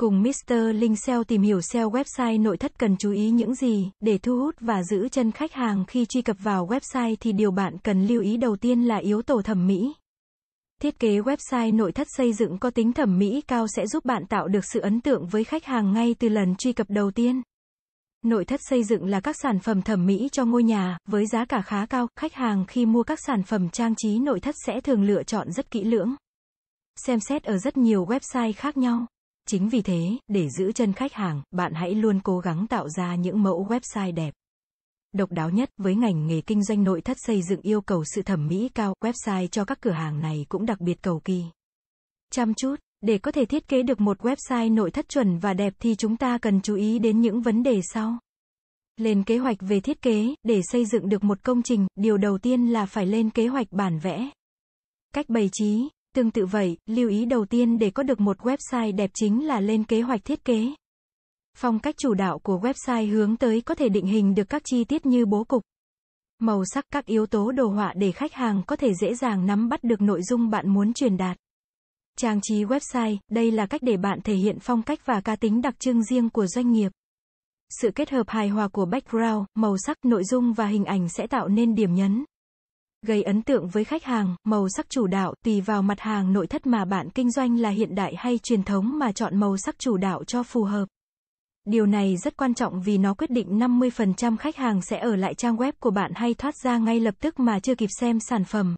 Cùng Mr. Linh SEO tìm hiểu SEO website nội thất cần chú ý những gì để thu hút và giữ chân khách hàng khi truy cập vào website thì điều bạn cần lưu ý đầu tiên là yếu tố thẩm mỹ. Thiết kế website nội thất xây dựng có tính thẩm mỹ cao sẽ giúp bạn tạo được sự ấn tượng với khách hàng ngay từ lần truy cập đầu tiên. Nội thất xây dựng là các sản phẩm thẩm mỹ cho ngôi nhà, với giá cả khá cao, khách hàng khi mua các sản phẩm trang trí nội thất sẽ thường lựa chọn rất kỹ lưỡng. Xem xét ở rất nhiều website khác nhau. Chính vì thế, để giữ chân khách hàng, bạn hãy luôn cố gắng tạo ra những mẫu website đẹp. Độc đáo nhất với ngành nghề kinh doanh nội thất xây dựng yêu cầu sự thẩm mỹ cao, website cho các cửa hàng này cũng đặc biệt cầu kỳ. Chăm chút, để có thể thiết kế được một website nội thất chuẩn và đẹp thì chúng ta cần chú ý đến những vấn đề sau. Lên kế hoạch về thiết kế, để xây dựng được một công trình, điều đầu tiên là phải lên kế hoạch bản vẽ. Cách bày trí, Tương tự vậy, lưu ý đầu tiên để có được một website đẹp chính là lên kế hoạch thiết kế. Phong cách chủ đạo của website hướng tới có thể định hình được các chi tiết như bố cục, màu sắc các yếu tố đồ họa để khách hàng có thể dễ dàng nắm bắt được nội dung bạn muốn truyền đạt. Trang trí website, đây là cách để bạn thể hiện phong cách và cá tính đặc trưng riêng của doanh nghiệp. Sự kết hợp hài hòa của background, màu sắc, nội dung và hình ảnh sẽ tạo nên điểm nhấn. Gây ấn tượng với khách hàng, màu sắc chủ đạo, tùy vào mặt hàng nội thất mà bạn kinh doanh là hiện đại hay truyền thống mà chọn màu sắc chủ đạo cho phù hợp. Điều này rất quan trọng vì nó quyết định 50% khách hàng sẽ ở lại trang web của bạn hay thoát ra ngay lập tức mà chưa kịp xem sản phẩm.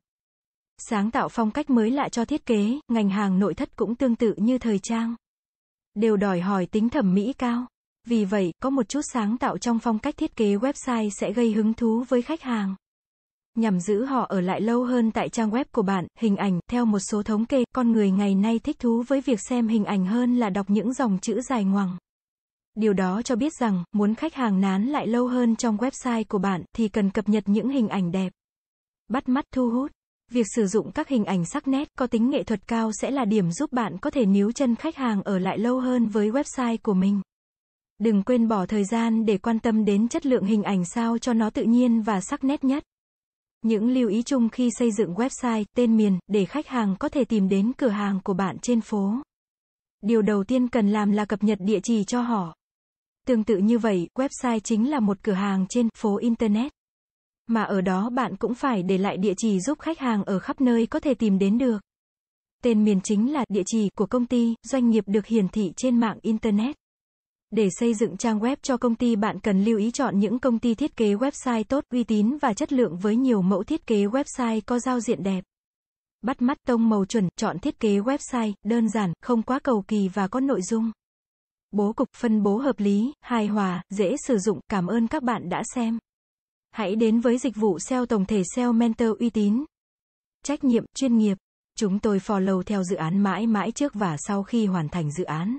Sáng tạo phong cách mới lạ cho thiết kế, ngành hàng nội thất cũng tương tự như thời trang. Đều đòi hỏi tính thẩm mỹ cao. Vì vậy, có một chút sáng tạo trong phong cách thiết kế website sẽ gây hứng thú với khách hàng. Nhằm giữ họ ở lại lâu hơn tại trang web của bạn, hình ảnh, theo một số thống kê, con người ngày nay thích thú với việc xem hình ảnh hơn là đọc những dòng chữ dài ngoằng. Điều đó cho biết rằng, muốn khách hàng nán lại lâu hơn trong website của bạn, thì cần cập nhật những hình ảnh đẹp. Bắt mắt thu hút. Việc sử dụng các hình ảnh sắc nét, có tính nghệ thuật cao sẽ là điểm giúp bạn có thể níu chân khách hàng ở lại lâu hơn với website của mình. Đừng quên bỏ thời gian để quan tâm đến chất lượng hình ảnh sao cho nó tự nhiên và sắc nét nhất. Những lưu ý chung khi xây dựng website, tên miền, để khách hàng có thể tìm đến cửa hàng của bạn trên phố. Điều đầu tiên cần làm là cập nhật địa chỉ cho họ. Tương tự như vậy, website chính là một cửa hàng trên phố Internet. Mà ở đó bạn cũng phải để lại địa chỉ giúp khách hàng ở khắp nơi có thể tìm đến được. Tên miền chính là địa chỉ của công ty, doanh nghiệp được hiển thị trên mạng Internet. Để xây dựng trang web cho công ty bạn cần lưu ý chọn những công ty thiết kế website tốt, uy tín và chất lượng với nhiều mẫu thiết kế website có giao diện đẹp. Bắt mắt tông màu chuẩn, chọn thiết kế website, đơn giản, không quá cầu kỳ và có nội dung. Bố cục phân bố hợp lý, hài hòa, dễ sử dụng, cảm ơn các bạn đã xem. Hãy đến với dịch vụ SEO tổng thể SEO Mentor uy tín. Trách nhiệm, chuyên nghiệp. Chúng tôi follow theo dự án mãi mãi trước và sau khi hoàn thành dự án.